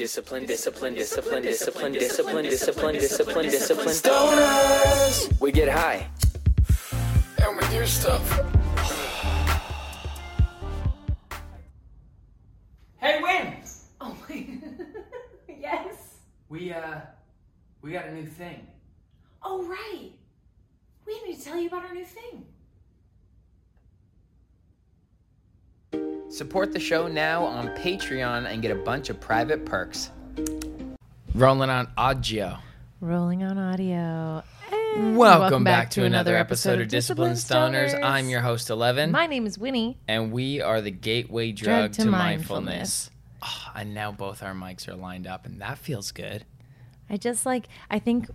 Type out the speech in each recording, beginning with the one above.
Discipline, discipline, discipline, discipline, discipline, discipline, discipline, discipline. Stoners! We get high. And we do stuff. Hey, Win! Oh my. yes. We, uh, we got a new thing. Oh right. We need to tell you about our new thing. Support the show now on Patreon and get a bunch of private perks. Rolling on audio. Rolling on audio. And Welcome, back, to another episode of Discipline Stoners. I'm your host, Eleven, My name is Winnie. and we are the gateway drug, Drug to to, mindfulness. mindfulness. Ah, and now both our mics are lined up, and that feels good. I just like I think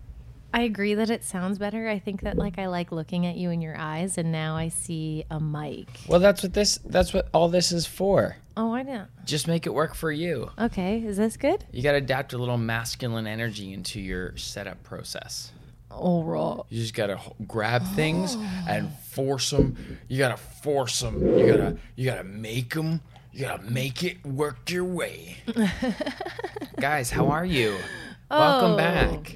I agree that it sounds better. I think that like I like looking at you in your eyes and now I see a mic. Well, that's what this. That's what all this is for. Oh, I know. Just make it work for you. Okay, is this good? You got to adapt a little masculine energy into your setup process. All right. You just gotta h- grab things and force them. You gotta force them. You gotta you gotta make them. You gotta make it work your way. Guys, how are you? Oh. Welcome Oh. back.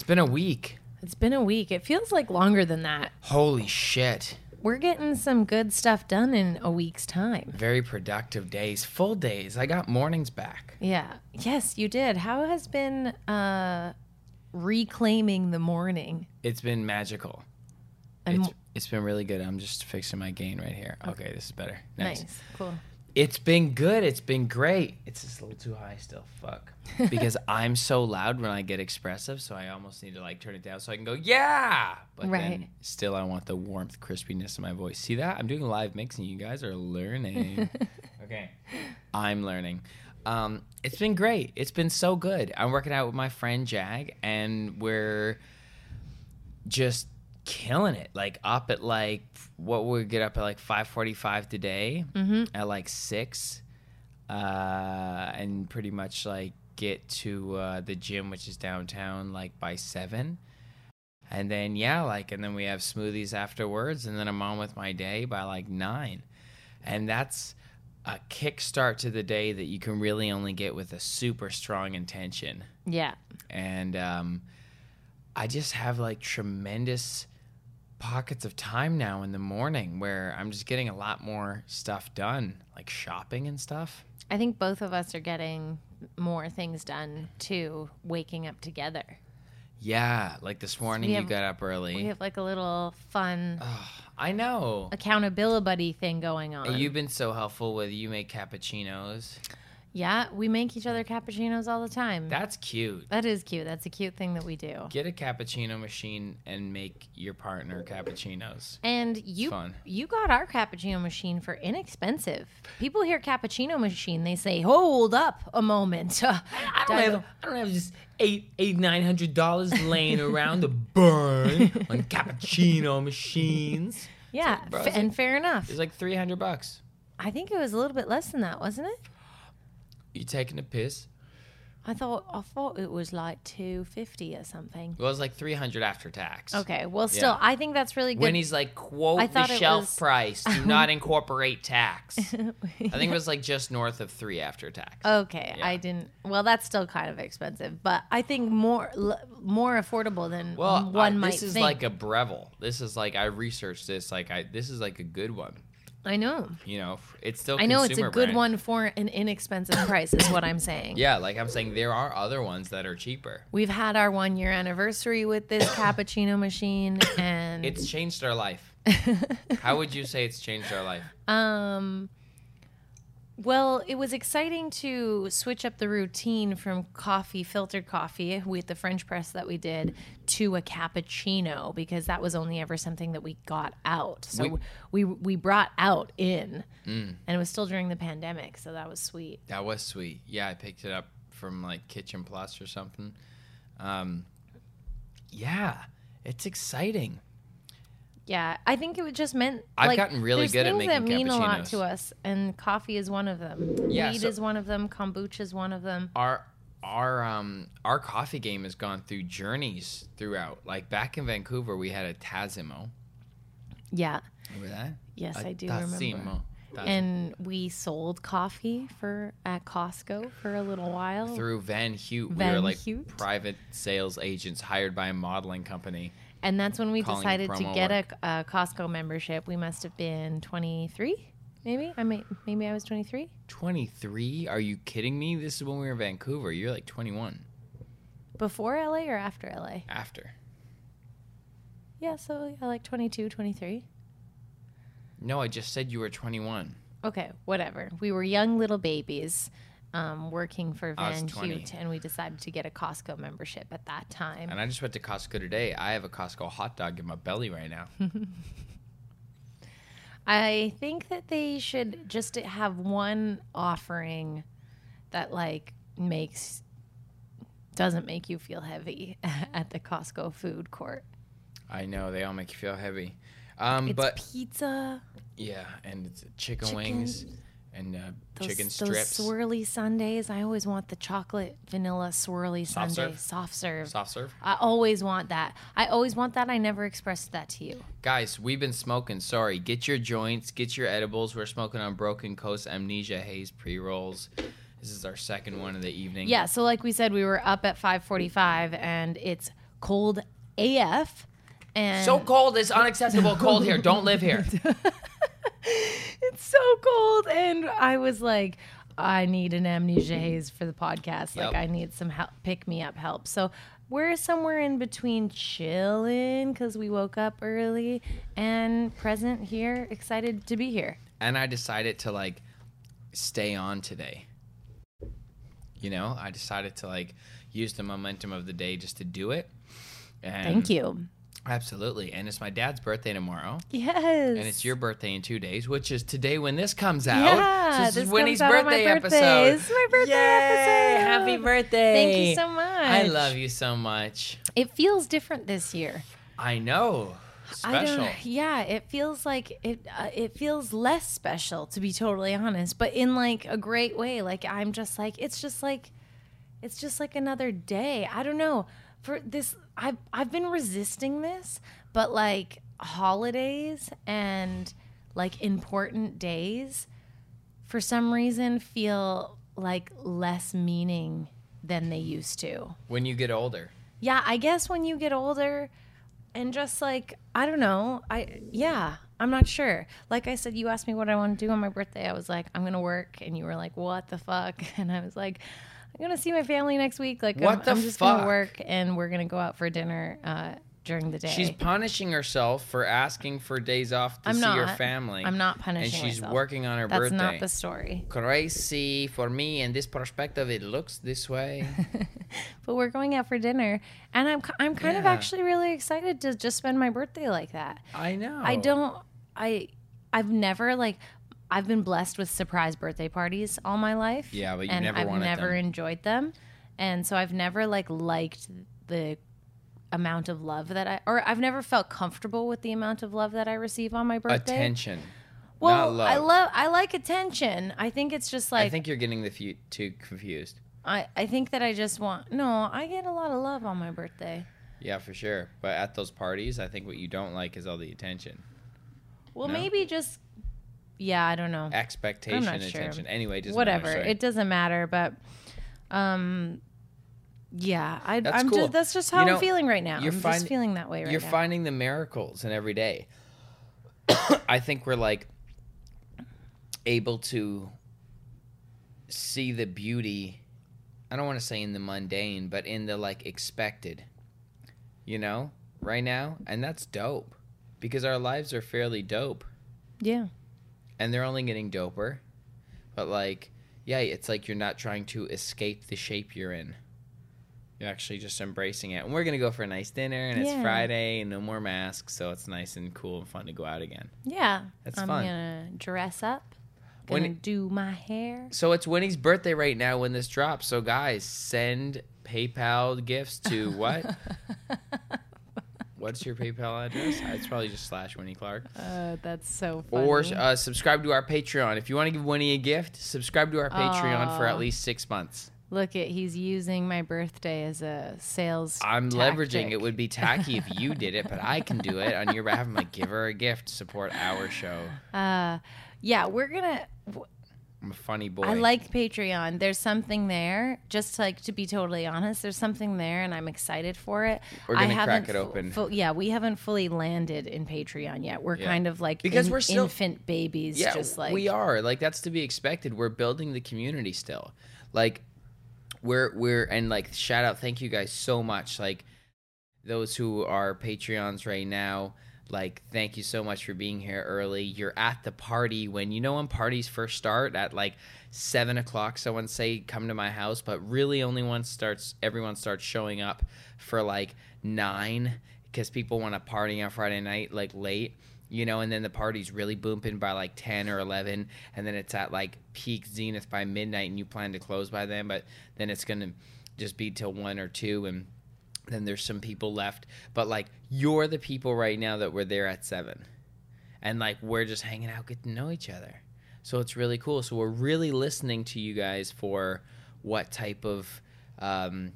It's been a week. It's been a week. It feels like longer than that. Holy shit! We're getting some good stuff done in a week's time. Very productive days, full days. I got mornings back. Yeah. Yes, you did. How has been uh reclaiming the morning? It's been magical. And It's, it's been really good. I'm just fixing my gain right here. Okay, this is better. nice. Cool. It's been good. It's been great. It's just a little too high still. Fuck. Because I'm so loud when I get expressive, so I almost need to like turn it down so I can go, yeah. But then Right. still, I want the warmth, crispiness in my voice. See that? I'm doing live mixing. You guys are learning. okay. I'm learning. Um, it's been great. It's been so good. I'm working out with my friend Jag, and we're just killing it. Like up at like what we get up at like five forty five today at like six, uh, and pretty much like get to uh, the gym which is downtown like by seven. And then yeah, like and then we have smoothies afterwards, and then I'm on with my day by like nine, and that's a kickstart to the day that you can really only get with a super strong intention Yeah. and um, I just have like tremendous pockets of time now in the morning where I'm just getting a lot more stuff done, like shopping and stuff. I think both of us are getting more things done too, waking up together. Yeah, like this morning we you got up early. We have like a little fun I know. accountability buddy thing going on. You've been so helpful with you make cappuccinos. Yeah, we make each other cappuccinos all the time. That's cute. that is cute. That's a cute thing that we do. Get a cappuccino machine and make your partner cappuccinos. And you fun. you got our cappuccino machine for inexpensive. People hear cappuccino machine, they say, "Hold up a moment." I don't have, I don't have just eight, eight, nine hundred dollars laying around to burn on cappuccino machines. yeah, bro, f- it's and fair enough. It's like three hundred bucks. I think it was a little bit less than that, wasn't it? You taking a piss? I thought I thought it was like two fifty or something. Well, was like three hundred after tax. Okay, well, still, Yeah. I think that's really good. When he's like, quote I the thought it shelf was- price, do not incorporate tax. I think it was like just north of three after tax. okay. I didn't. Well, that's still kind of expensive, but I think more l- more affordable than well, one I- might this is think. like a Breville. This is like I researched this. Like I, this is like a good one. I know, You know, it's still. I know, it's a good brand. one for an inexpensive price. Is what I'm saying. Yeah, like I'm saying, there are other ones that are cheaper. We've had our one year anniversary with this cappuccino machine, and It's changed our life. How would you say it's changed our life? Um, well, it was exciting to switch up the routine from coffee, filtered coffee with the French press that we did to a cappuccino because that was only ever something that we got out. So We- we we, brought out in, Mm. and it was still during the pandemic, so that was sweet. That was sweet. Yeah, I picked it up from like Kitchen Plus or something. Um, yeah, it's exciting. Yeah, I think it just meant I've like, gotten really good at things that mean a lot to us, and coffee is one of them. Yeah, Weed so- is one of them. Kombucha is one of them. Our our um our coffee game has gone through journeys throughout. Like back in Vancouver, we had a Tassimo. Yeah. Remember that? Yes, A I do Tassimo. remember. And we sold coffee for at Costco for a little while. Through Van Hute, we were like Hute? private sales agents hired by a modeling company. And that's when we Calling decided to get a, a uh, Costco membership. We must have been 23, maybe. I may, maybe I was 23. 23? Are you kidding me? This is when we were in Vancouver. You're like 21 Before LA or after LA? after. Yeah, so yeah, like 22, 23. No, I just said you were 21. Okay, whatever. We were young little babies um, working for Van 20. Hute, and we decided to get a Costco membership at that time. And I just went to Costco today. I have a Costco hot dog in my belly right now. I think that they should just have one offering that like makes doesn't make you feel heavy at the Costco food court. I know they all make you feel heavy. Um, It's but pizza, yeah, and it's chicken, Chicken- wings and uh, those, chicken those strips. swirly sundaes. I always want the chocolate vanilla swirly Soft sundae, serve? soft serve. Soft serve. I always want that. I always want that. I never expressed that to you. Guys, we've been smoking. Sorry. Get your joints, get your edibles. We're smoking on Broken Coast Amnesia Haze pre rolls. This is our second one of the evening. Yeah, so like we said, we were up at 5:45, and it's cold AF. And So cold. It's unacceptable cold here. Don't live here. it's so cold, and I was like, I need an amnesia haze for the podcast. Like Yep. I need some help, pick me up help. So we're somewhere in between chilling because we woke up early and present here, excited to be here. and I decided to like stay on today. You know, I decided to like use the momentum of the day just to do it. And Thank you. Absolutely. And it's my dad's birthday tomorrow. Yes, And it's your birthday in two days, which is today when this comes out. Yeah, so this, this is Winnie's out on my birthday birthday. episode. This is my birthday Yay! episode. Happy birthday. Thank you so much. I love you so much. It feels different this year. I know. I Special. don't. Yeah, it feels like it. Uh, it feels less special, to be totally honest, but in like a great way. Like I'm just like it's just like it's just like another day. I don't know. For this, I've I've been resisting this, but like holidays and like important days, for some reason, feel like less meaning than they used to. When you get older. Yeah, I guess when you get older and just like I don't know, I yeah, I'm not sure. Like I said, you asked me what I want to do on my birthday. I was like, I'm gonna work, and you were like, what the fuck? And I was like, I'm gonna see my family next week. Like, What I'm, the I'm just fuck? gonna work, and we're gonna go out for dinner uh, during the day. She's punishing herself for asking for days off to I'm see not. her family. I'm not punishing. And she's myself. working on her That's birthday. not the story. Crazy for me in this perspective, it looks this way. But we're going out for dinner, and I'm I'm kind of actually really excited to just spend my birthday like that. I know. I don't I I've never like I've been blessed with surprise birthday parties all my life. Yeah, but you and never I've never them. enjoyed them. And so I've never like liked the amount of love that I or I've never felt comfortable with the amount of love that I receive on my birthday. Attention. Well. I love I like attention. I think it's just like I think you're getting the few too confused. I, I think that I just want no, I get a lot of love on my birthday. Yeah, for sure. But at those parties, I think what you don't like is all the attention, Well, No? maybe just yeah, I don't know. expectation, I'm not sure. attention. Anyway, just whatever it doesn't matter but um yeah I, That's i'm cool. just that's just how You know, i'm feeling right now you're i'm find- just feeling that way right You're now finding the miracles in every day. I think we're like able to see the beauty. I don't want to say in the mundane, but in the like expected. You know, right now, and that's dope because our lives are fairly dope. yeah and they're only getting doper. But like, yeah, it's like you're not trying to escape the shape you're in. You're actually just embracing it. And we're gonna go for a nice dinner, and it's Friday, and no more masks, so it's nice and cool and fun to go out again. yeah That's fun. i'm gonna dress up gonna do my hair So it's Winnie's birthday right now when this drops. So guys, send PayPal gifts to what? What's your PayPal address? It's probably just slash Winnie Clark. uh, that's so funny. Or uh, subscribe to our Patreon. If you want to give Winnie a gift, subscribe to our Patreon for at least six months. Look at he's using my birthday as a sales. I'm leveraging. It would be tacky if you did it, but I can do it on your behalf. I'm like, give her a gift, support our show. Uh, Yeah, we're gonna. I'm a funny boy. I like Patreon. There's something there. Just like to be totally honest, there's something there, and I'm excited for it. We're gonna crack haven't it open. fu- yeah, we haven't fully landed in Patreon yet. We're Yeah. kind of like Because in- we're still- infant babies. yeah, just like we are. Like that's to be expected. We're building the community still. Like we're we're and like shout out, thank you guys so much. Like those who are Patreons right now. Like, thank you so much for being here early. You're at the party when you know when parties first start at like seven o'clock. Someone say come to my house, but really only once starts everyone starts showing up for like nine because people want to party on Friday night like late, you know, and then the party's really booming by like ten or eleven, and then it's at like peak zenith by midnight, and you plan to close by then, but then it's gonna just be till one or two and then there's some people left. But like you're the people right now that were there at seven. And like we're just hanging out getting to know each other. So it's really cool. So we're really listening to you guys for what type of um,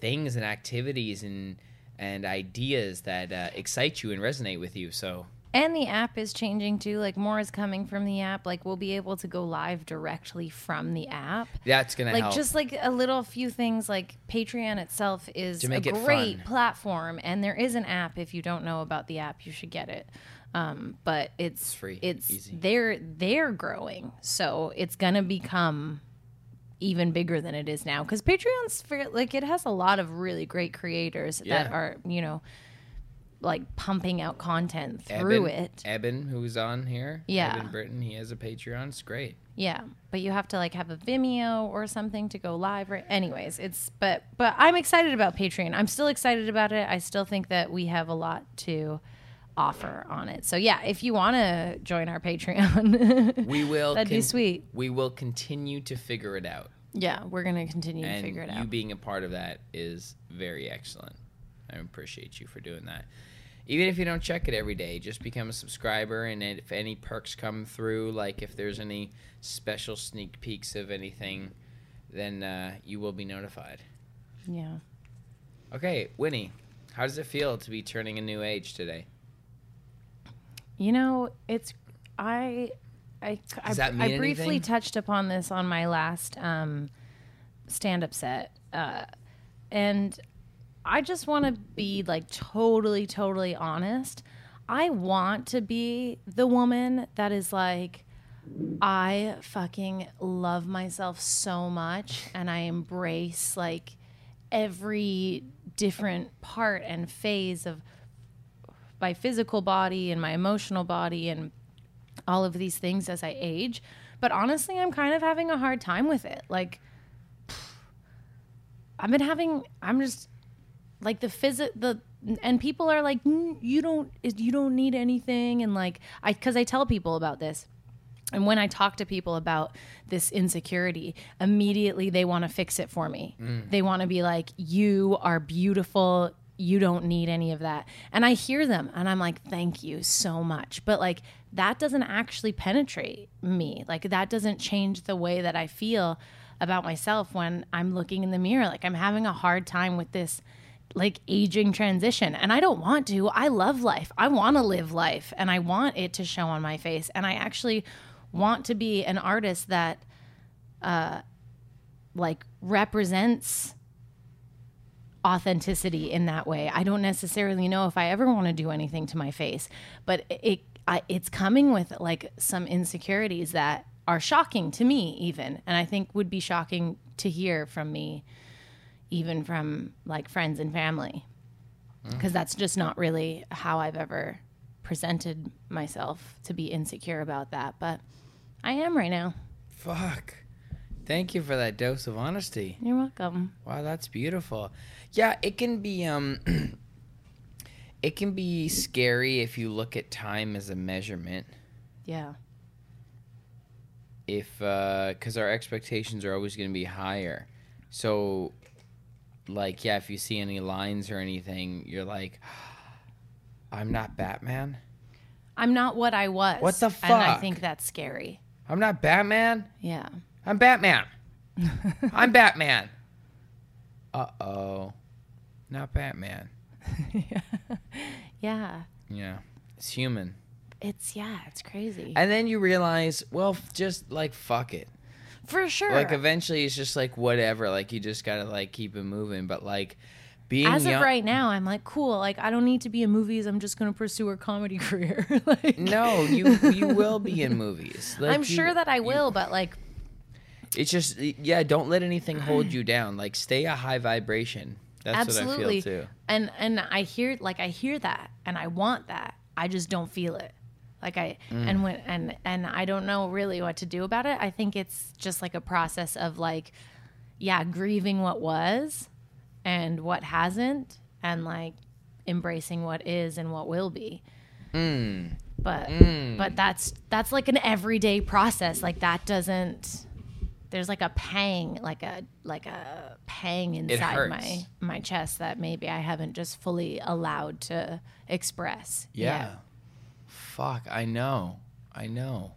things and activities and and ideas that uh, excite you and resonate with you. So And the app is changing too. Like more is coming from the app. Like we'll be able to go live directly from the app. that's gonna help. Like help just like a little few things like Patreon itself is a it great fun. platform and there is an app. If you don't know about the app, you should get it. Um, but it's, It's free, It's easy. they're they're growing. So it's gonna become even bigger than it is now because Patreon's fair, like it has a lot of really great creators that are you know like pumping out content through Eben, it. Eben, who's on here, Yeah. Eben Britton, he has a Patreon. It's great. Yeah, but you have to like have a Vimeo or something to go live. Right? Anyways, it's but but I'm excited about Patreon. I'm still excited about it. I still think that we have a lot to offer on it. So yeah, if you want to join our Patreon, We will. That'd be sweet. We will continue to figure it out. yeah, we're gonna continue to figure it out. you being a part of that is very excellent. I appreciate you for doing that. Even if you don't check it every day, just become a subscriber. And if any perks come through, like if there's any special sneak peeks of anything, then uh, you will be notified. yeah. Okay, Winnie, how does it feel to be turning a new age today? You know, it's I I I, Does that mean I briefly anything? touched upon this on my last um, stand-up set, uh, and I just want to be like totally, totally honest. I want to be the woman that is like, I fucking love myself so much, and I embrace like every different part and phase of my physical body and my emotional body and all of these things as I age. But honestly, I'm kind of having a hard time with it. Like, I've been having, I'm just like the physic, the, and people are like, "Mm, you don't, you don't need anything. And like, I, cause I tell people about this. And when I talk to people about this insecurity, immediately they want to fix it for me. They want to be like, you are beautiful. You don't need any of that. And I hear them and I'm like, thank you so much. But like, that doesn't actually penetrate me. Like, that doesn't change the way that I feel about myself when I'm looking in the mirror. Like, I'm having a hard time with this like aging transition and I don't want to. I love life. I want to live life and I want it to show on my face and I actually want to be an artist that uh like represents authenticity in that way. I don't necessarily know if I ever want to do anything to my face, but it I, it's coming with like some insecurities that are shocking to me even and I think would be shocking to hear from me even from like friends and family because that's just not really how I've ever presented myself to be insecure about that but I am right now. Fuck. Thank you for that dose of honesty. You're welcome. Wow, that's beautiful. Yeah, it can be um it can be scary if you look at time as a measurement. Yeah. If uh cuz our expectations are always going to be higher. So like yeah, if you see any lines or anything, you're like I'm not Batman. I'm not what I was. What the And I think that's scary. I'm not Batman. Yeah. I'm Batman. I'm Batman. Uh oh. Not Batman. Yeah. Yeah. It's human. It's yeah, it's crazy. And then you realize, well, just like fuck it. For sure. Like eventually it's just like whatever. Like you just gotta like keep it moving. But like being As young, of right now, I'm like, cool. Like, I don't need to be in movies. I'm just gonna pursue a comedy career. like, No, you you will be in movies. Like, I'm you- sure that I you- will, but like, It's just yeah. Don't let anything hold you down. Like stay a high vibration. That's absolutely. what I feel too. And and I hear like I hear that, and I want that. I just don't feel it. Like I Mm. and when and and I don't know really what to do about it. I think it's just like a process of like, yeah, grieving what was, and what hasn't, and like embracing what is and what will be. Mm. but but that's that's like an everyday process like that doesn't there's like a pang like a like a pang inside my my chest that maybe i haven't just fully allowed to express Yeah. yet. Fuck, I know. I know.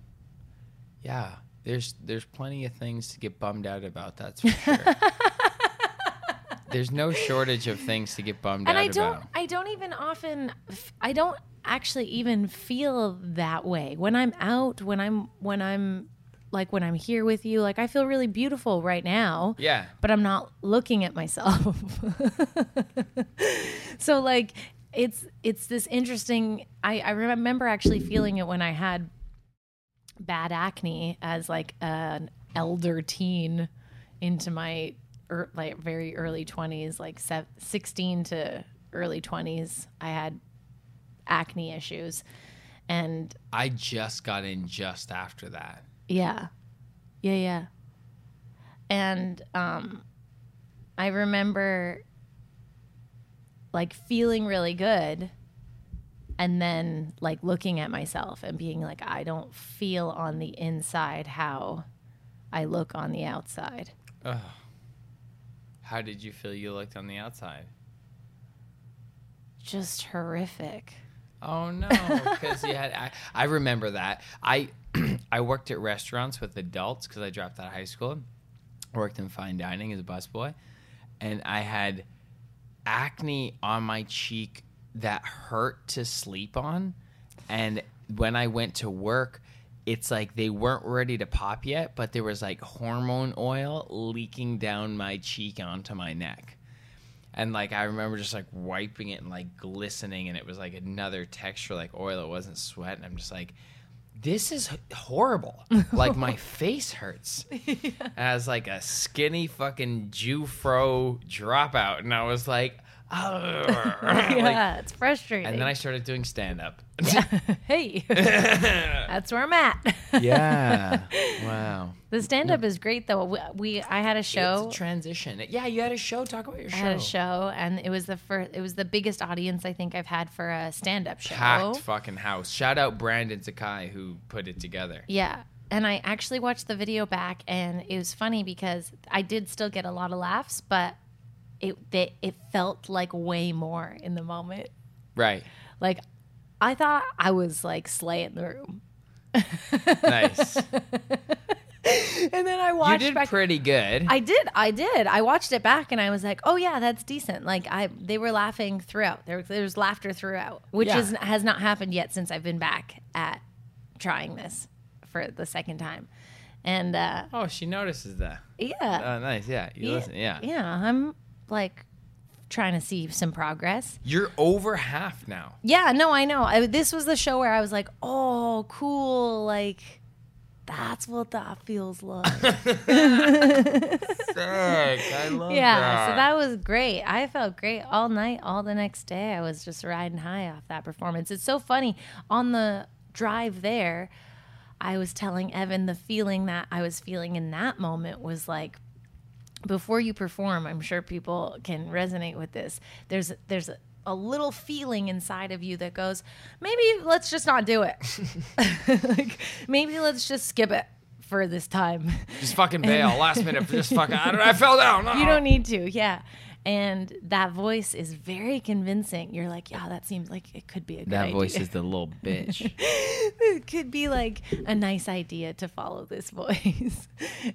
Yeah. There's there's plenty of things to get bummed out about, that's for sure. there's no shortage of things to get bummed and out i don't about. i don't even often I don't actually even feel that way when i'm out when i'm when i'm like when i'm here with you like i feel really beautiful right now Yeah. but I'm not looking at myself. so like it's it's this interesting I, I remember actually feeling it when I had bad acne as like an elder teen into my er, like very early 20s like sev- 16 to early 20s I had acne issues and I just got in just after that. yeah. Yeah, yeah. And um I remember like feeling really good and then like looking at myself and being like I don't feel on the inside how I look on the outside. Oh. How did you feel you looked on the outside? Just horrific. Oh no, because you had. I, I remember that. I I worked at restaurants with adults because I dropped out of high school. Worked in fine dining as a busboy, and I had acne on my cheek that hurt to sleep on. And when I went to work, it's like they weren't ready to pop yet, but there was like hormone oil leaking down my cheek onto my neck. And like I remember just like wiping it and like glistening, and it was like another texture like oil. It wasn't sweat, and I'm just like, this is horrible. like my face hurts as like a skinny fucking Jew fro dropout, and I was like, "Ugh." Like- yeah, it's frustrating. and then I started doing stand up. hey. That's where I'm at. yeah. Wow. the stand up is great though. We, we I had a show It's a transition. Yeah, you had a show. Talk about your I show. had a show, and it was the first. It was the biggest audience I think I've had for a stand-up show. Packed fucking house. Shout out Brandon Sakai who put it together. Yeah, and I actually watched the video back, and it was funny because I did still get a lot of laughs, but it they, it felt like way more in the moment. Right. Like I thought I was like slaying the room, Nice. and then I watched. you did back. pretty good. I did, I did. I watched it back, and I was like, "Oh yeah, that's decent." Like I, they were laughing throughout. There, there was laughter throughout, which Yeah. is has not happened yet since I've been back at trying this for the second time, and uh, oh, she notices that. yeah, Oh, nice. Yeah. You listen. Yeah. yeah, I'm like trying to see some progress. You're over half now. Yeah, no, I know. I, this was the show where I was like, "Oh, cool!" Like that's what that feels like. Sick. I love that. yeah, so that was great. I felt great all night, all the next day. I was just riding high off that performance. It's so funny. On the drive there, I was telling Evan the feeling that I was feeling in that moment was like before you perform, I'm sure people can resonate with this. There's there's a, a little feeling inside of you that goes, maybe let's just not do it. like maybe let's just skip it for this time. Just fucking bail last minute. Just fucking. I, don't, I fell down. you don't need to yeah And that voice is very convincing. You're like, yeah, that seems like it could be a good That idea. voice is the little bitch. it could be like a nice idea to follow this voice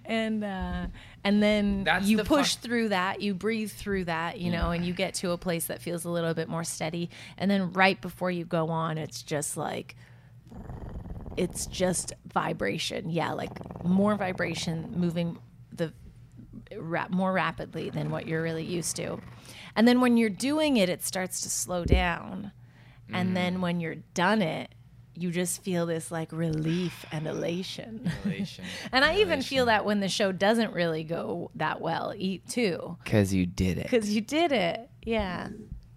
and uh and then That's you the push fuck- through that you breathe through that you know and you get to a place that feels a little bit more steady and then right before you go on it's just like it's just vibration yeah like more vibration moving the rap more rapidly than what you're really used to. And then when you're doing it it starts to slow down. And Mm. then when you're done it you just feel this like relief and elation. And i even feel that when the show doesn't really go that well eat too. Because you did it. because you did it yeah.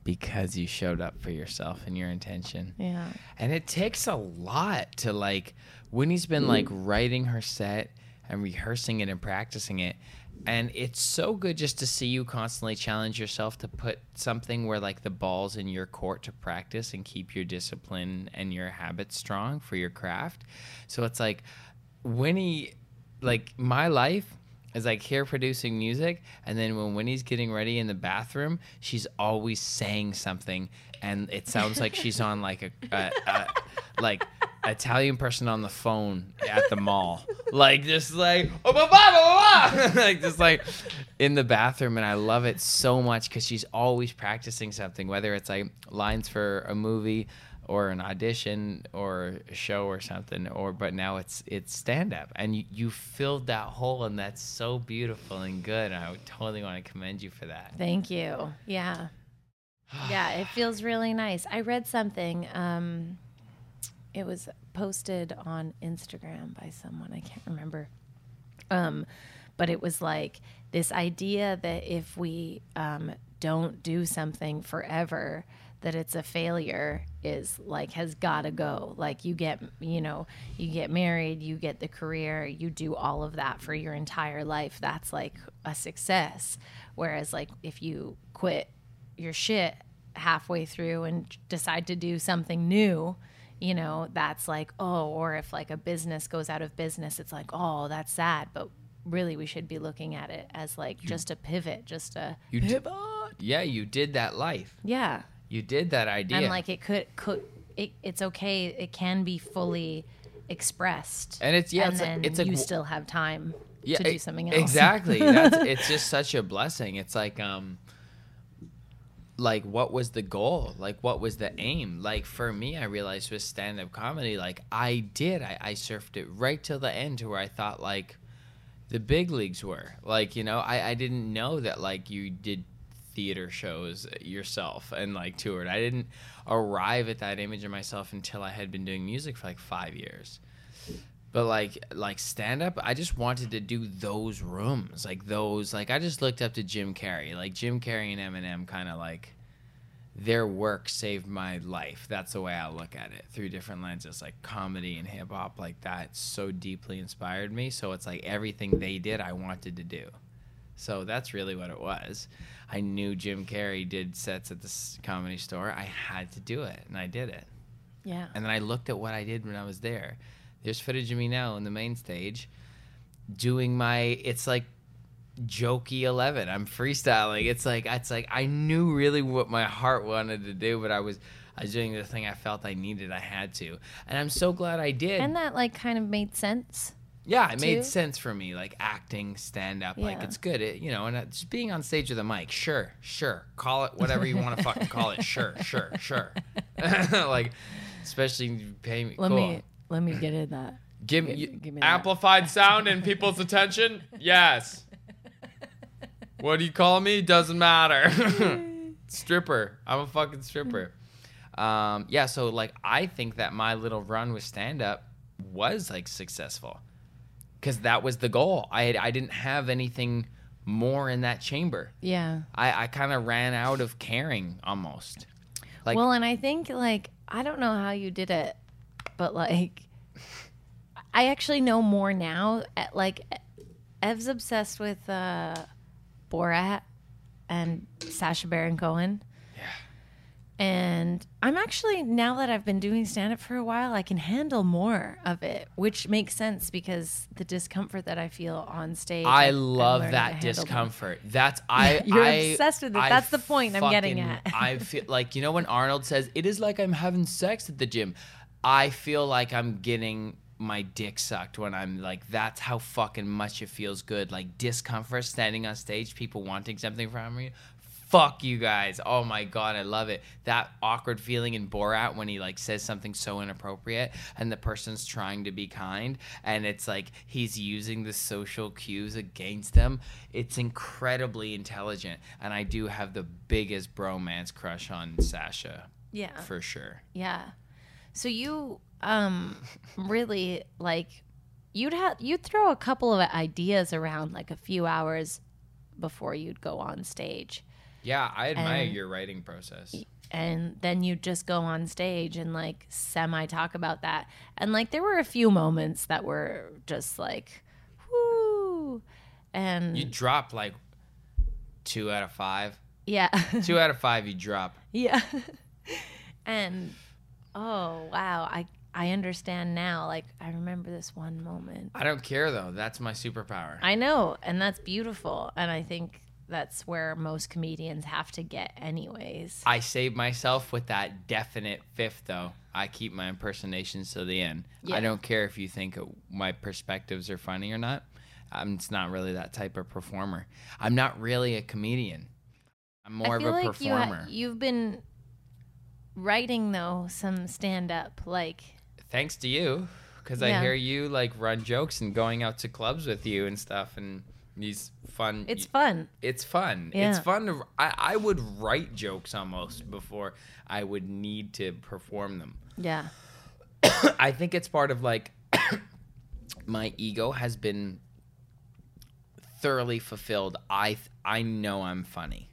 Because you showed up for yourself and your intention. yeah. And it takes a lot to like Winnie's been like writing her set and rehearsing it and practicing it. And it's so good just to see you constantly challenge yourself to put something where like the ball's in your court to practice and keep your discipline and your habits strong for your craft. So it's like Winnie like my life is like here producing music and then when Winnie's getting ready in the bathroom, she's always saying something and it sounds like she's on like a, a, a like Italian person on the phone at the mall. Like just like oh, blah, blah, blah, blah. like just like in the bathroom and I love it so much cuz she's always practicing something whether it's like lines for a movie or an audition or a show or something or but now it's it's stand up and you, you filled that hole and that's so beautiful and good and i totally want to commend you for that Thank you. Yeah. Yeah, it feels really nice. I read something. Um, it was posted on Instagram by someone. I can't remember. Um, but it was like this idea that if we um, don't do something forever, that it's a failure is like has got to go. Like you get, you know, you get married, you get the career, you do all of that for your entire life. That's like a success. Whereas like if you quit your shit halfway through and decide to do something new, you know, that's like, oh, or if like a business goes out of business, it's like, oh, that's sad. But really, we should be looking at it as like just a pivot, just a You pivot. yeah you did that life yeah. you did that idea And like it could, could, it, it's okay. It can be fully expressed. And it's- yeah, and it's a- it's you still have time yeah, to do something else. Exactly. That's it's just such a blessing. It's like um like what was the goal? Like what was the aim? Like for me, I realized with stand up comedy, like I did. I, I surfed it right till the end to where I thought like the big leagues were. Like, you know, I, I didn't know that like you did theater shows yourself and like toured. I didn't arrive at that image of myself until I had been doing music for like five years but like like stand up i just wanted to do those rooms like those like i just looked up to jim carrey like jim carrey and eminem kind of like their work saved my life that's the way i look at it through different lenses like comedy and hip-hop like that so deeply inspired me so it's like everything they did i wanted to do so that's really what it was i knew jim carrey did sets at the comedy store i had to do it and i did it Yeah. and then I looked at what I did when I was there. There's footage of me now on the main stage doing my it's like jokey 11 i'm freestyling. It's like it's like i knew really what my heart wanted to do but i was i was doing the thing i felt i needed i had to. And i'm so glad i did. And that like kind of made sense. yeah it made sense for me like acting stand up like it's good. It, you know and uh, just being on stage with a mic sure sure. Call it whatever you want to fucking call it. Sure sure sure. Like especially pay me Let cool. me let me get in that. Give me, Give- you- give me that. amplified sound and people's attention. Yes. What do you call me? Doesn't matter. stripper. I'm a fucking stripper. Um, yeah. So like, I think that my little run with stand up was like successful because that was the goal. I had, I didn't have anything more in that chamber. Yeah. I, I kind of ran out of caring almost. Like well, and I think like I don't know how you did it, but like I actually know more now. Eh, Like Ev's obsessed with uh Borat and Sacha Baron Cohen. Yeah. And I'm actually now that I've been doing stand up for a while, I can handle more of it, which makes sense because the discomfort that I feel on stage. I love that handle more. discomfort. That's I. You're I- obsessed with it. I That's the point I'm getting at. I feel like you know when Arnold says it is like I'm having sex at the gym. I feel like I'm getting my dick sucked when I'm like that's how fucking much it feels good. Like discomfort standing on stage, people wanting something from me. Fuck you guys. Oh my god, I love it. That awkward feeling in Borat when he like says something so inappropriate and the person's trying to be kind and it's like he's using the social cues against them. It's incredibly intelligent and I do have the biggest bromance crush on Sacha Yeah. for sure. Yeah. So you um really like you'd have you'd throw a couple of ideas around like a few hours before you'd go on stage. Yeah, I admire And- your writing process. And then you'd just go on stage and like semi talk about that. And like there were a few moments that were just like whoo and You drop like 2 out of 5. yeah. 2 out of 5 you drop. Yeah. and oh wow, I I understand now. Like I remember this one moment. I don't care though. That's my superpower. I know, and that's beautiful. And I think that's where most comedians have to get anyways. I save myself with that definite fifth, though. I keep my impersonations to the end. Yeah. I don't care if you think my perspectives are funny or not. I'm just not really that type of performer. I'm not really a comedian. I'm more of a like you ha- performer. you've been writing though some stand up like Thanks to you, because Yeah. I hear you like run jokes and going out to clubs with you and stuff, and these fun. it's fun. it's fun. It's fun to. I, I would write jokes almost before I would need to perform them. Yeah. I think it's part of like my ego has been thoroughly fulfilled. I th- I know I'm funny.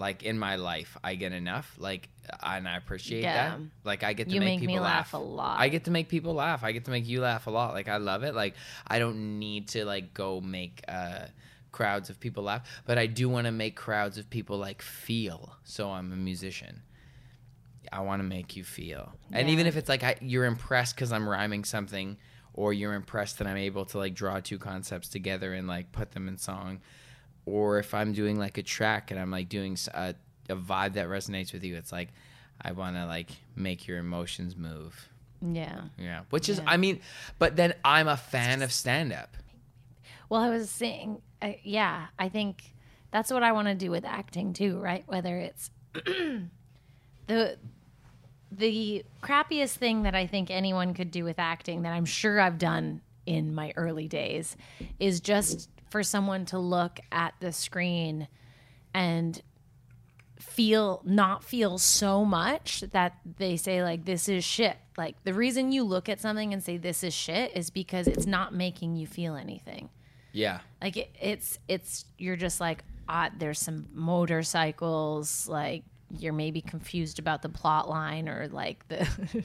Like in my life, I get enough. Like, and I appreciate Yeah. that. Like, I get to You make, make people me laugh a lot. I get to make people laugh. I get to make you laugh a lot. Like, I love it. Like, I don't need to like go make uh, crowds of people laugh, but I do want to make crowds of people like feel. So I'm a musician. I want to make you feel. And even if it's like I, you're impressed because I'm rhyming something, or you're impressed that I'm able to like draw two concepts together and like put them in song, or if I'm doing like a track and I'm like doing a vibe that resonates with you, it's like I want to like make your emotions move. Yeah. Yeah. Which is, Yeah. I mean, but then I'm a fan of stand up. Well, I was saying, uh, yeah, I think that's what I want to do with acting too, right? Whether it's the the crappiest thing that I think anyone could do with acting that I'm sure I've done in my early days is just for someone to look at the screen and feel not feel so much that they say like this is shit like the reason you look at something and say this is shit is because it's not making you feel anything Yeah. like it, it's it's you're just like ah, there's some motorcycles like you're maybe confused about the plot line or like the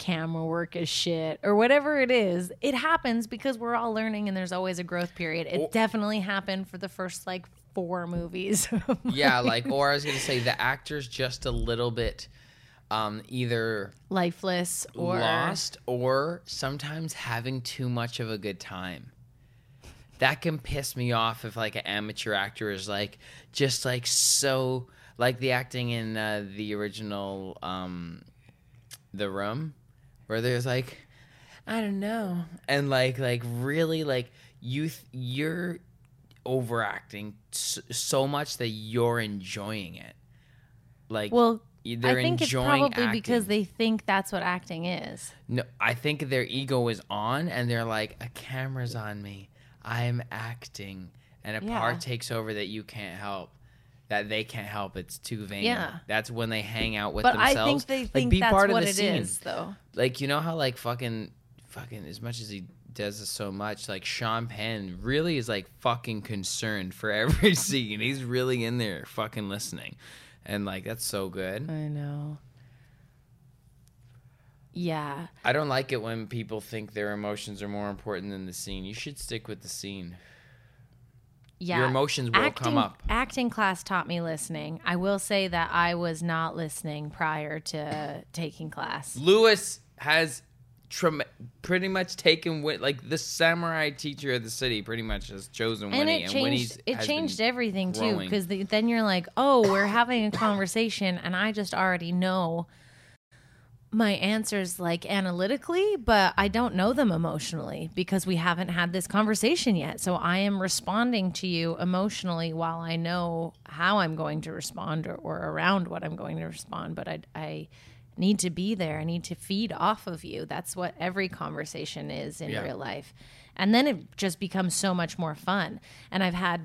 camera work is shit or whatever it is it happens because we're all learning and there's always a growth period it definitely happened for the first like four movies Yeah. Like, or I was to say the actor's just a little bit um, either lifeless or lost or sometimes having too much of a good time. That can piss me off if like an amateur actor is like just like so like the acting in uh, the original um The Room where there's like I don't know and like like really like you th- you're overacting s- so much that you're enjoying it. Like well they're i think it's enjoying probably because they think that's what acting is No, I think their ego is on, and they're like, a camera's on me. I'm acting, and a Yeah. part takes over that you can't help, that they can't help. It's too vain. Yeah. that's when they hang out with but themselves. i think they like, think be that's part what of the it scene. is, though Like you know how like fucking, fucking as much as he does this so much, like Sean Penn really is like fucking concerned for every scene. He's really in there, fucking listening, and like that's so good. i know yeah I don't like it when people think their emotions are more important than the scene. You should stick with the scene. Yeah, Your emotions will acting, come up. Acting class taught me listening. I will say that I was not listening prior to taking class. Lewis has tram- pretty much taken with like the samurai teacher of the city. Pretty much has chosen and Winnie, it and Winnie's changed it has changed everything too because the, then you're like oh we're having a conversation and i just already know my answers like analytically but i don't know them emotionally because we haven't had this conversation yet. So i am responding to you emotionally while i know how i'm going to respond or, or around what i'm going to respond but i i need to be there. I need to feed off of you. That's what every conversation is in Yeah. real life. And then it just becomes so much more fun. And i've had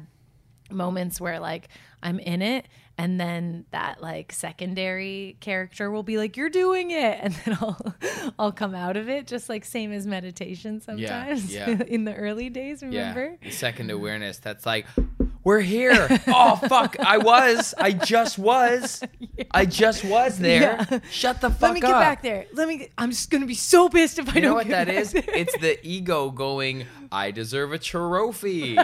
moments where like I'm in it and then that like secondary character will be like you're doing it and then I'll I'll come out of it just like same as meditation sometimes yeah. in the early days remember Yeah, the second awareness. That's like, we're here. oh fuck, I was. I just was. I just was there. Yeah. Shut the fuck up. let me get up. back there let me I'm just going to be so pissed if I You know don't what that is? It's the ego going, I deserve a trophy.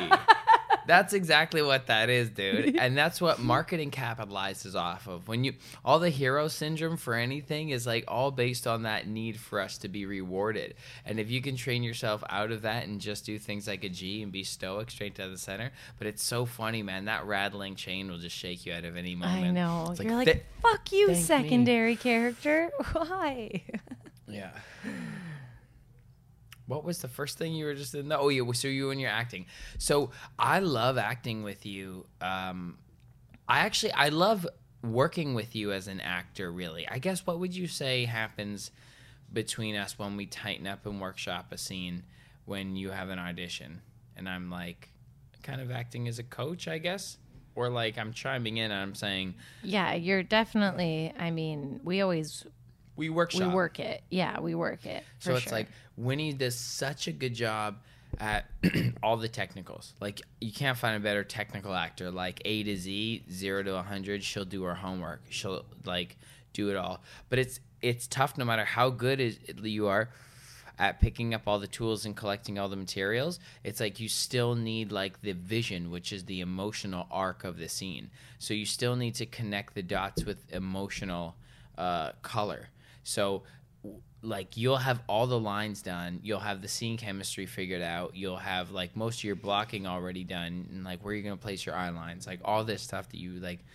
That's exactly what that is, dude. And that's what marketing capitalizes off of. When you all the hero syndrome for anything is like all based on that need for us to be rewarded. And if you can train yourself out of that and just do things like a G and be stoic straight to the center, but it's so funny, man. That rattling chain will just shake you out of any moment. I know It's you're like "Th- fuck you thank me." secondary character why Yeah. What was the first thing you were just in? The, oh, yeah. So you and your acting. So I love acting with you. Um, I actually I love working with you as an actor. Really, I guess what would you say happens between us when we tighten up and workshop a scene when you have an audition and I'm like kind of acting as a coach, I guess, or like I'm chiming in and I'm saying yeah you're definitely I mean we always we workshop. we work it yeah we work it So it's sure. like Winnie does such a good job at all the technicals. Like you can't find a better technical actor. Like A to Z, zero to hundred, she'll do her homework. She'll like do it all. But it's it's tough no matter how good is, you are at picking up all the tools and collecting all the materials. It's like you still need like the vision, which is the emotional arc of the scene. So you still need to connect the dots with emotional uh, color. So like you'll have all the lines done you'll have the scene chemistry figured out you'll have like most of your blocking already done and like where you're going to place your eye lines like all this stuff that you like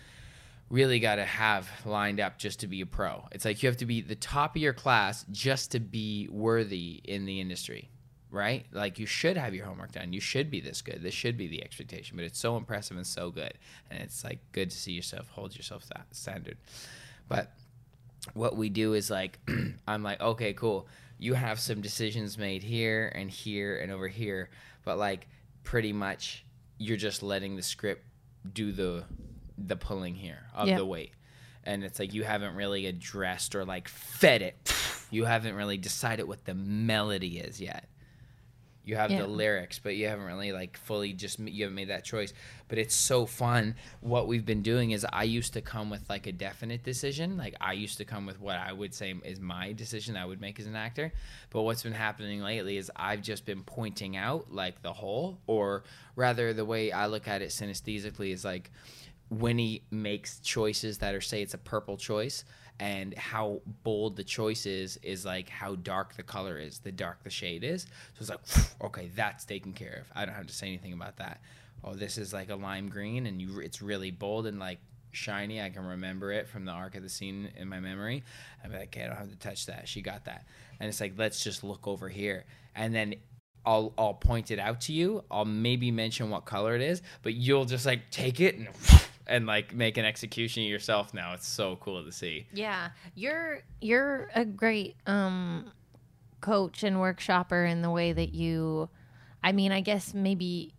really got to have lined up just to be a pro. It's like you have to be the top of your class just to be worthy in the industry right? Like you should have your homework done. You should be this good. This should be the expectation but it's so impressive and so good and it's like good to see yourself hold yourself that standard. But what we do is like I'm like, okay, cool. You have some decisions made here and here and over here, but like pretty much you're just letting the script do the the pulling here of Yep. the weight. And it's like you haven't really addressed or like fed it. You haven't really decided what the melody is yet. You have Yeah. the lyrics, but you haven't really like fully just you haven't made that choice. But it's so fun. What we've been doing is I used to come with like a definite decision. Like I used to come with what I would say is my decision I would make as an actor. But what's been happening lately is I've just been pointing out like the whole, or rather the way I look at it synesthesically is like when he makes choices that are say it's a purple choice and how bold the choice is is like how dark the color is the dark the shade is. So it's like okay that's taken care of. I don't have to say anything about that. Oh this is like a lime green and you it's really bold and like shiny. I can remember it from the arc of the scene in my memory. I'm like okay i don't have to touch that. She got that. And it's like let's just look over here. And then I'll I'll point it out to you. I'll maybe mention what color it is, but you'll just like take it and and like make an execution yourself. Now it's so cool to see. Yeah, you're you're a great um coach and workshopper in the way that you I mean, I guess maybe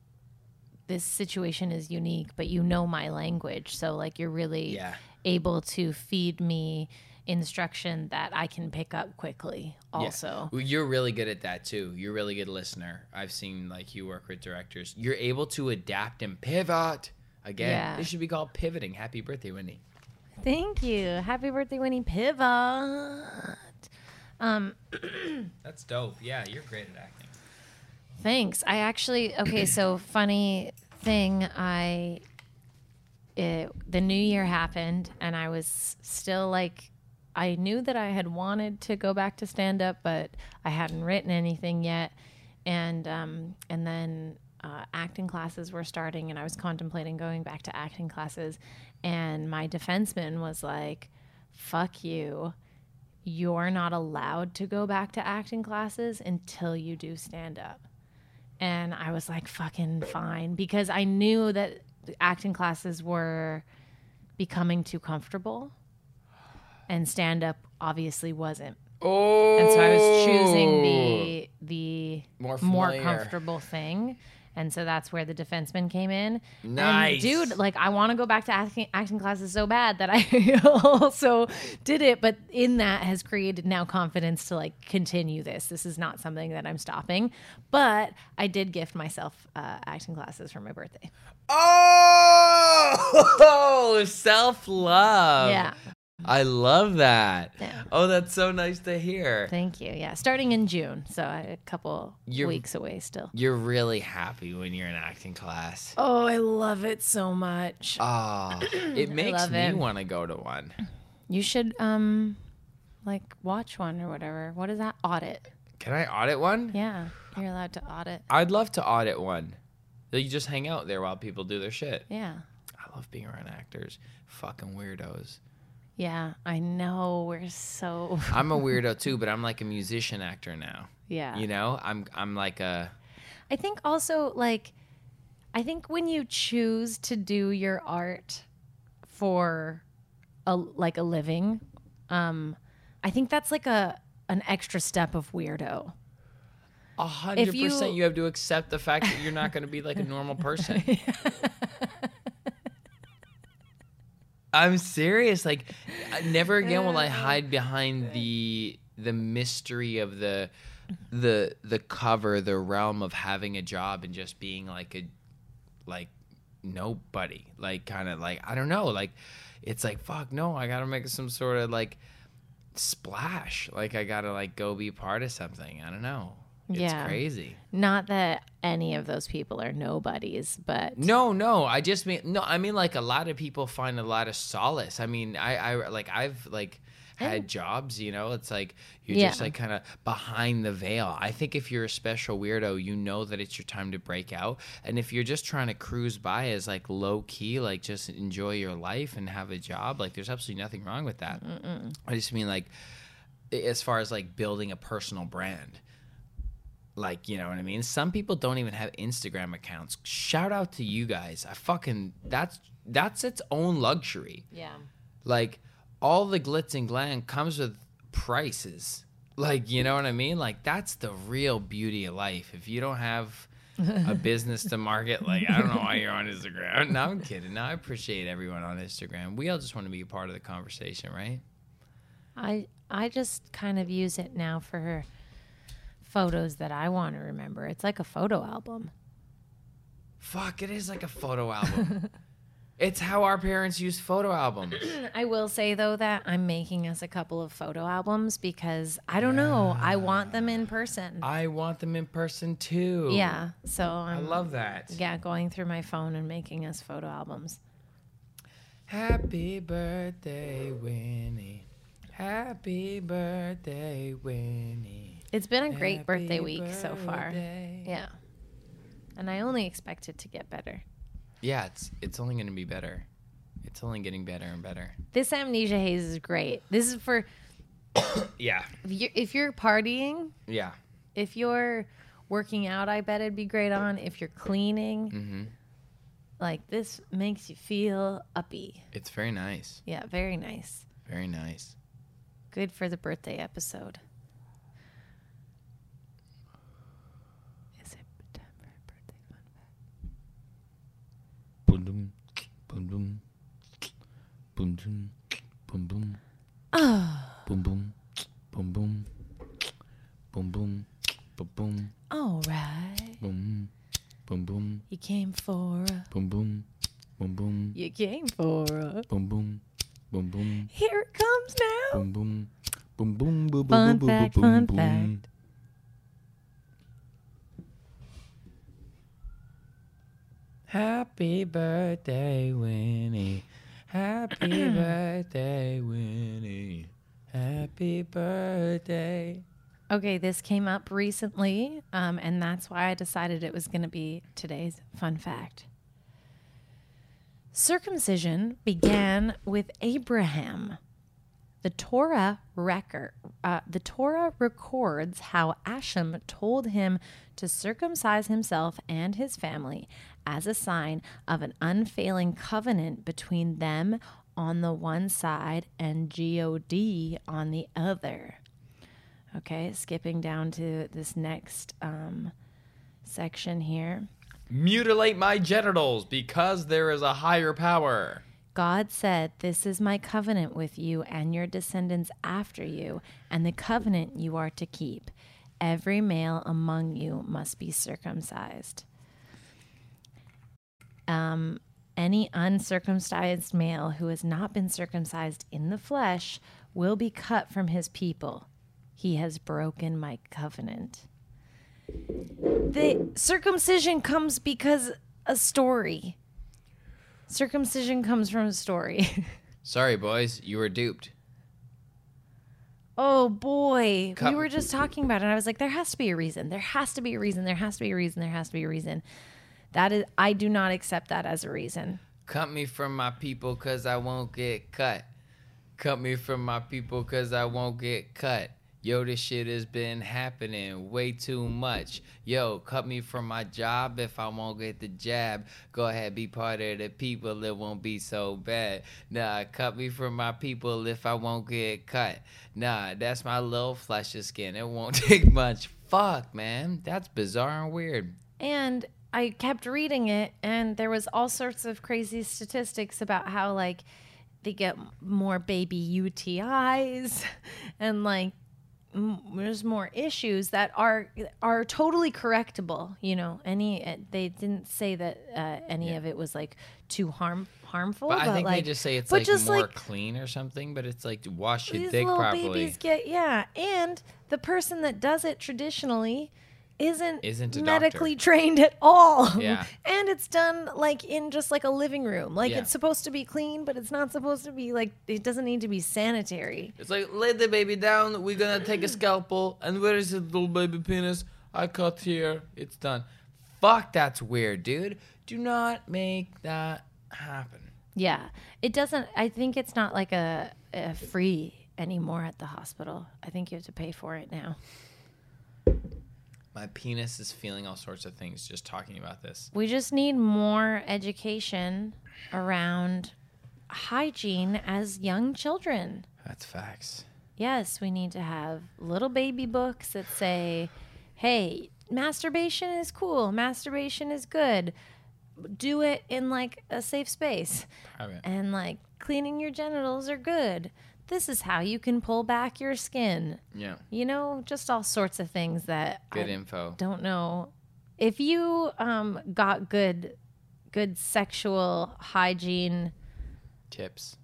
this situation is unique, but you know my language, so like you're really Yeah. able to feed me instruction that I can pick up quickly Yeah. also. Well, You're really good at that too. You're a really good listener. I've seen like you work with directors. You're able to adapt and pivot. Again, Yeah. this should be called pivoting. Happy birthday, Wendy. Thank you. Happy birthday, Winnie Pivot. Um That's dope. Yeah, you're great at acting. Thanks. I actually okay. So funny thing, I it, the new year happened, and I was still like, I knew that I had wanted to go back to stand up, but I hadn't written anything yet, and um, and then uh, acting classes were starting, and I was contemplating going back to acting classes, and my defenseman was like, "Fuck you." You're not allowed to go back to acting classes until you do stand up. And I was like, fucking fine. Because I knew that acting classes were becoming too comfortable. And stand up obviously wasn't. Oh. And so I was choosing the the More more comfortable thing. And so that's where the defenseman came in. And Nice. dude, like I want to go back to acting, acting classes so bad that I also did it. But in that has created now confidence to like continue this. This is not something that I'm stopping. But I did gift myself uh, acting classes for my birthday. Oh, self love. Yeah. I love that. Yeah. Oh, that's so nice to hear. Thank you. Yeah. Starting in June. So a couple You're- weeks away still. You're really happy when you're in acting class. Oh, I love it so much. Oh, it makes me want to go to one. You should um like watch one or whatever. What is that? Audit. Can I audit one? Yeah. You're allowed to audit. I'd love to audit one. You just hang out there while people do their shit. Yeah. I love being around actors. Fucking weirdos. Yeah. I know. We're so I'm a weirdo too, but I'm like a musician actor now. Yeah. You know, I'm I'm like a I think also like I think when you choose to do your art for a like a living, um I think that's like a an extra step of weirdo. a hundred percent. You have to accept the fact that you're not going to be like a normal person. I'm serious. Like, never again will I hide behind the the mystery of the the the cover, the realm of having a job and just being like a like nobody. Like, kind of like I don't know. Like, it's like fuck. No, I got to make some sort of like splash. Like, I got to like go be part of something. I don't know. It's Yeah. crazy. Not that any of those people are nobodies, but No, no. I just mean no. I mean like a lot of people find a lot of solace. I mean, I, I like I've like had jobs. You know, it's like you're just like kind of behind the veil. I think if you're a special weirdo, you know that it's your time to break out. And if you're just trying to cruise by as like low key, like just enjoy your life and have a job, like there's absolutely nothing wrong with that. I just mean like as far as like building a personal brand like you know what i mean? Some people don't even have instagram accounts. Shout out to you guys. I fucking that's that's its own luxury. Yeah. like all the glitz and glam comes with prices. Like you know what i mean? Like that's the real beauty of life. If you don't have a business to market like i don't know why you're on instagram. No i'm kidding. No i appreciate everyone on instagram. We all just want to be a part of the conversation right? I I just kind of use it now for photos that I want to remember. It's like a photo album. fuck it is like a photo album it's how our parents use photo albums I will say though that I'm making us a couple of photo albums because I don't know, I want them in person. I want them in person too. Yeah, so I I'm love that. yeah going through my phone and making us photo albums. Happy birthday, Winnie. Happy birthday, Winnie. It's been a great birthday Happy week so far. birthday. Yeah, and I only expect it to get better. Yeah, it's it's only gonna be better. It's only getting better and better. This amnesia haze is great. This is for Yeah. if you're, if you're partying, Yeah. if you're working out, I bet it'd be great on. If you're cleaning, Mm-hmm. like this makes you feel uppy. It's very nice. Yeah, very nice. Very nice. Good for the birthday episode. Is it September birthday fun fact? Boom boom. Boom boom. Boom boom. Boom boom. Oh, Boom boom. Boom boom. Boom boom. Boom boom. all right. Boom. Boom boom. You came for a, Boom boom. Boom boom. you came for a. Boom boom. Boom boom. Here it comes now. Boom boom. Boom boom. Boom boom. Fun boom, fact, boom, fun boom. fact. Happy birthday, Winnie. Happy birthday, Winnie. Happy birthday. Okay, this came up recently, um, and that's why I decided it was going to be today's fun fact. Circumcision began with Abraham. The Torah record, uh, the Torah records how Hashem told him to circumcise himself and his family as a sign of an unfailing covenant between them on the one side and God on the other. Okay, skipping down to this next um, section here. Mutilate my genitals because there is a higher power. God said, This is my covenant with you and your descendants after you, and the covenant you are to keep. Every male among you must be circumcised. Um, any uncircumcised male who has not been circumcised in the flesh will be cut from his people. He has broken my covenant. The circumcision comes because a story. Circumcision comes from a story. Sorry, boys, you were duped. oh boy. Cut- We were just talking about it. And I was like, there has to be a reason. There has to be a reason. There has to be a reason. There has to be a reason. That is, I do not accept that as a reason. Cut me from my people because I won't get cut. Cut me from my people because I won't get cut. Yo, this shit has been happening way too much. Yo, cut me from my job if I won't get the jab. Go ahead, be part of the people, it won't be so bad. Nah, cut me from my people if I won't get cut. Nah, that's my little flesh of skin. It won't take much. Fuck, man. That's bizarre and weird. And I kept reading it, and there was all sorts of crazy statistics about how like they get more baby UTIs, and like there's more issues that are are totally correctable. You know, any uh, they didn't say that uh, any of it was like too harm harmful. But I think like, they just say it's like just more like clean or something, but it's like wash your dick little properly. babies get yeah, and the person that does it traditionally isn't Isn't a medically trained at all. Yeah. and it's done like in just like a living room. Like Yeah. it's supposed to be clean, but it's not supposed to be like it doesn't need to be sanitary. It's like lay the baby down. We're gonna take a scalpel, and where is the little baby penis? I cut here. It's done. Fuck, that's weird, dude. Do not make that happen. Yeah. It doesn't I think it's not like a, a free anymore at the hospital. I think you have to pay for it now. My penis is feeling all sorts of things just talking about this. We just need more education around hygiene as young children. That's facts. Yes, we need to have little baby books that say, hey, masturbation is cool, masturbation is good. Do it in like a safe space. Private. And like cleaning your genitals are good. This is how you can pull back your skin. Yeah. You know, just all sorts of things that Good I info. don't know. If you um, got good, good sexual hygiene, Tips.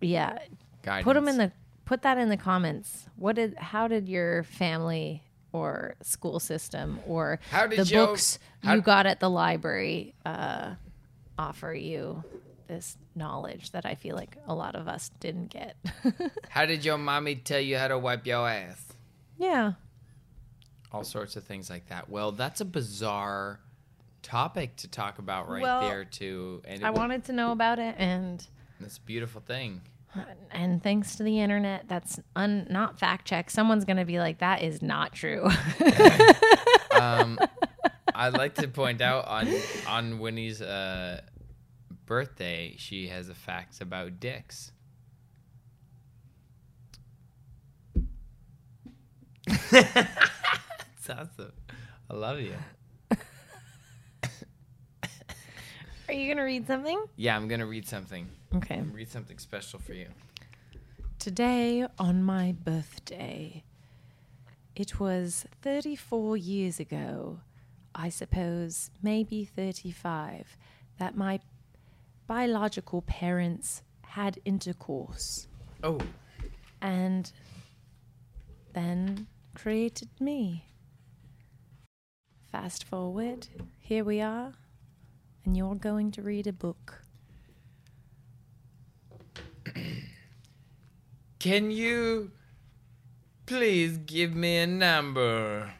yeah, Guidance. put them in the put that in the comments what did how did your family or school system or How did the your- books how- you got at the library uh, offer you this knowledge that i feel like a lot of us didn't get How did your mommy tell you how to wipe your ass? yeah All sorts of things like that. Well, that's a bizarre topic to talk about right Well, there too. And i wanted to know about it and It's a beautiful thing. and thanks to the internet that's un, not fact check someone's gonna be like that is not true Um, I'd like to point out on on Winnie's uh, birthday, she has a fact about dicks. That's awesome. I love you. are you gonna read something Yeah, I'm gonna read something. okay Read something special for you. Today, on my birthday, it was 34 years ago, I suppose, maybe 35, that my biological parents had intercourse Oh, and then created me. Fast forward, here we are, and you're going to read a book. Can you please give me a number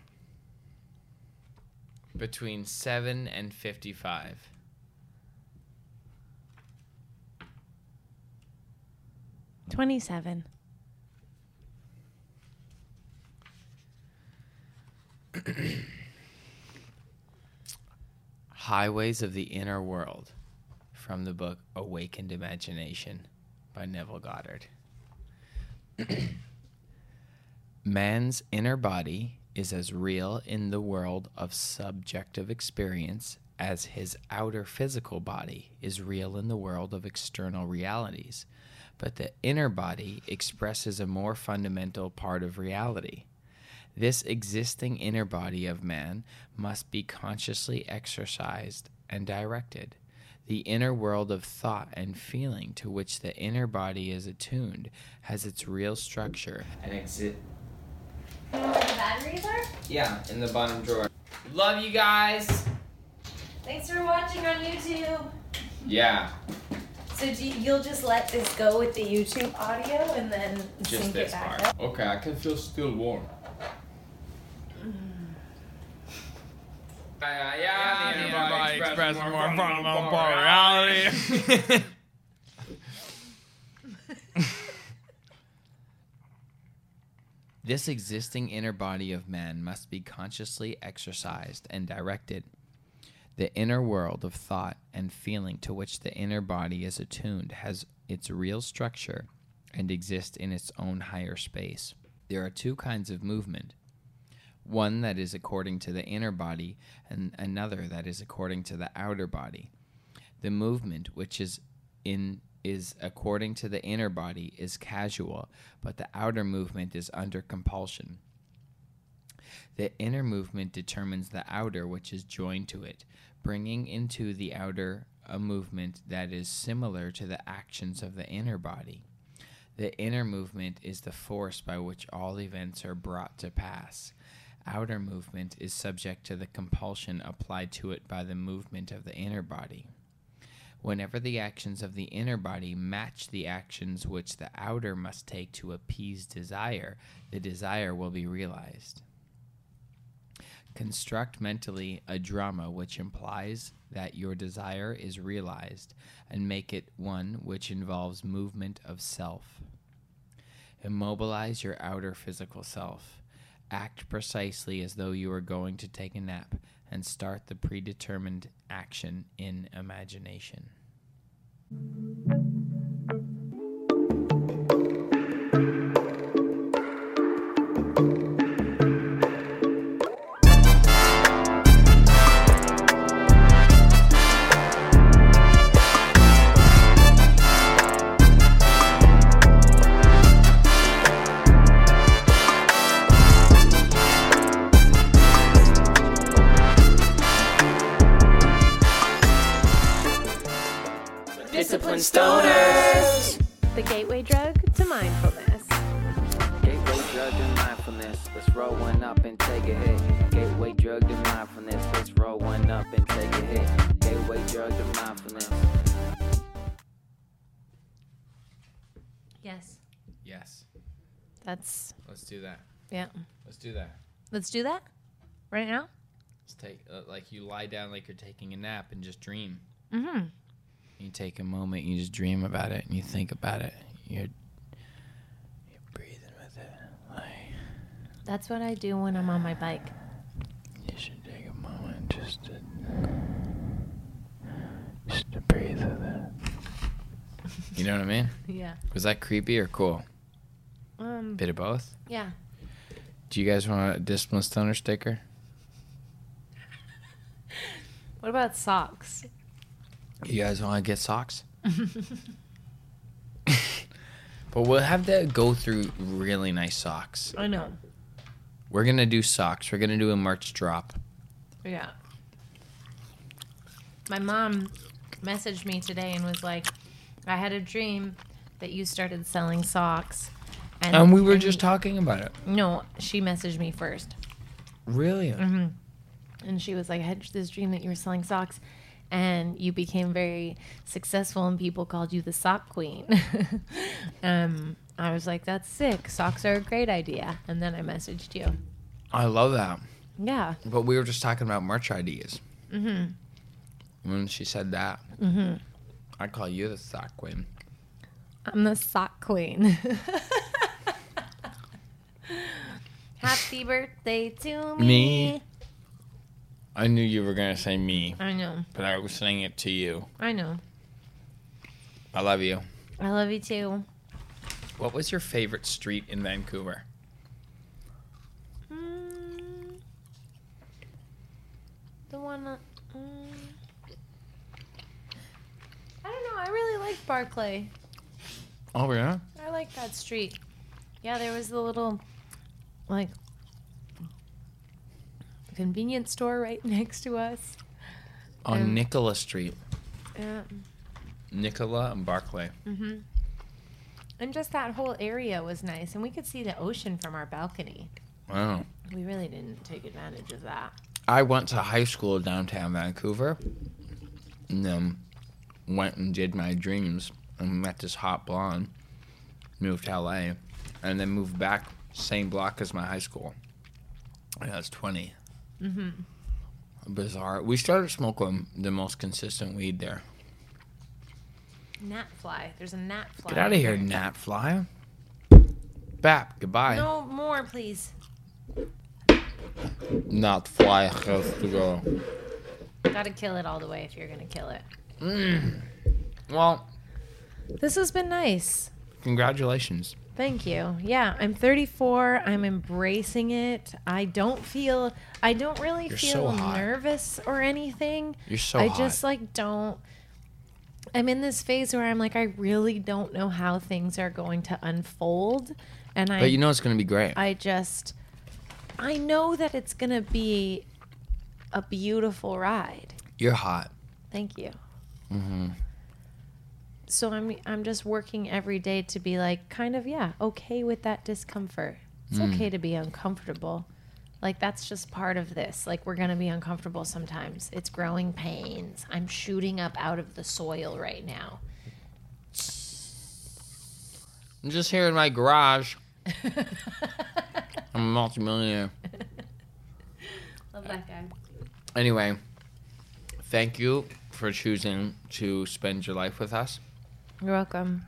between 7 and 55? Twenty-seven. Highways of the Inner World from the book Awakened Imagination by Neville Goddard. Man's inner body is as real in the world of subjective experience as his outer physical body is real in the world of external realities. But the inner body expresses a more fundamental part of reality. This existing inner body of man must be consciously exercised and directed. The inner world of thought and feeling to which the inner body is attuned has its real structure and exit. You know where the batteries are? Yeah, in the bottom drawer. Love you guys. Thanks for watching on YouTube. Yeah, So do you, you'll just let this go with the YouTube audio and then just sync this it back part. up? Okay, I can feel still warm. Yeah, yeah, the the inner inner body body expresses expresses more more fundamental fundamental reality. This existing inner body of man must be consciously exercised and directed. The inner world of thought and feeling to which the inner body is attuned has its real structure and exists in its own higher space. There are two kinds of movement one that is according to the inner body, and another that is according to the outer body. The movement which is in is according to the inner body is casual, but the outer movement is under compulsion. The inner movement determines the outer which is joined to it, bringing into the outer a movement that is similar to the actions of the inner body. The inner movement is the force by which all events are brought to pass. Outer movement is subject to the compulsion applied to it by the movement of the inner body. Whenever the actions of the inner body match the actions which the outer must take to appease desire, the desire will be realized. Construct mentally a drama which implies that your desire is realized and make it one which involves movement of self. Immobilize your outer physical self. Act precisely as though you are going to take a nap and start the predetermined action in imagination. That. yeah. Let's do that. Let's do that right now. Let's take uh, like you lie down like you're taking a nap and just dream. Mm-hmm. You take a moment, you just dream about it, and you think about it. You're you're breathing with it. Like That's what I do when I'm on my bike. you should take a moment just to just to breathe with it. You know what I mean? Yeah. Was that creepy or cool? Um. Bit of both. Yeah. Do you guys want a discipline stoner sticker? What about socks? You guys want to get socks? but we'll have to go through really nice socks. I know. We're gonna do socks. We're gonna do a March drop. Yeah. My mom messaged me today and was like, I had a dream that you started selling socks. And we were just talking about it. No, she messaged me first. Really? And she was like, I had this dream that you were selling socks. and you became very successful, and people called you the sock queen. um, I was like, "That's sick. Socks are a great idea." And then I messaged you. I love that. Yeah. But we were just talking about merch ideas. Mm-hmm. When she said that, mm-hmm. I call you the sock queen. I'm the sock queen. Happy birthday to me. Me? I knew you were gonna say me, I know. but I was saying it to you. I know. I love you. I love you too. What was your favorite street in Vancouver? Mm, the one. Uh, mm, I don't know. I really like Barclay. Oh yeah. I like that street. Yeah, there was the little, like, a convenience store right next to us. On Um, Nicola Street, Yeah. Nicola and Barclay. Mm-hmm. And just that whole area was nice, and we could see the ocean from our balcony. Wow. We really didn't take advantage of that. I went to high school downtown Vancouver, and then went and did my dreams, and met this hot blonde. Moved to LA, and then moved back same block as my high school. When I was twenty. Mm-hmm. Bizarre. We started smoking the most consistent weed there. Gnat fly. There's a gnat fly. Get out of here, gnat fly. Bap. Goodbye. No more, please. Not fly has to go. Gotta kill it all the way if you're gonna kill it. Mm. Well, This has been nice. congratulations. Thank you. Yeah, I'm 34. I'm embracing it. I don't feel. I don't really You're feel so nervous or anything. You're so I hot. just like don't. I'm in this phase where I'm like I really don't know how things are going to unfold, and I But you know it's gonna be great. I just I know that it's gonna be a beautiful ride. You're hot. Thank you. hmm So I'm I'm just working every day to be like kind of yeah okay with that discomfort. It's Mm. okay to be uncomfortable. Like that's just part of this. Like we're gonna be uncomfortable sometimes. It's growing pains. I'm shooting up out of the soil right now. I'm just here in my garage. I'm a multimillionaire. Love that guy. Anyway, thank you for choosing to spend your life with us. You're welcome.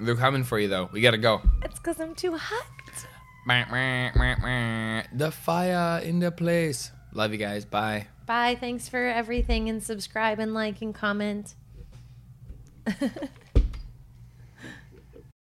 They're coming for you though. We gotta go. It's because I'm too hot. The fire in the place. Love you guys. Bye. Bye. Thanks for everything and subscribe and like and comment.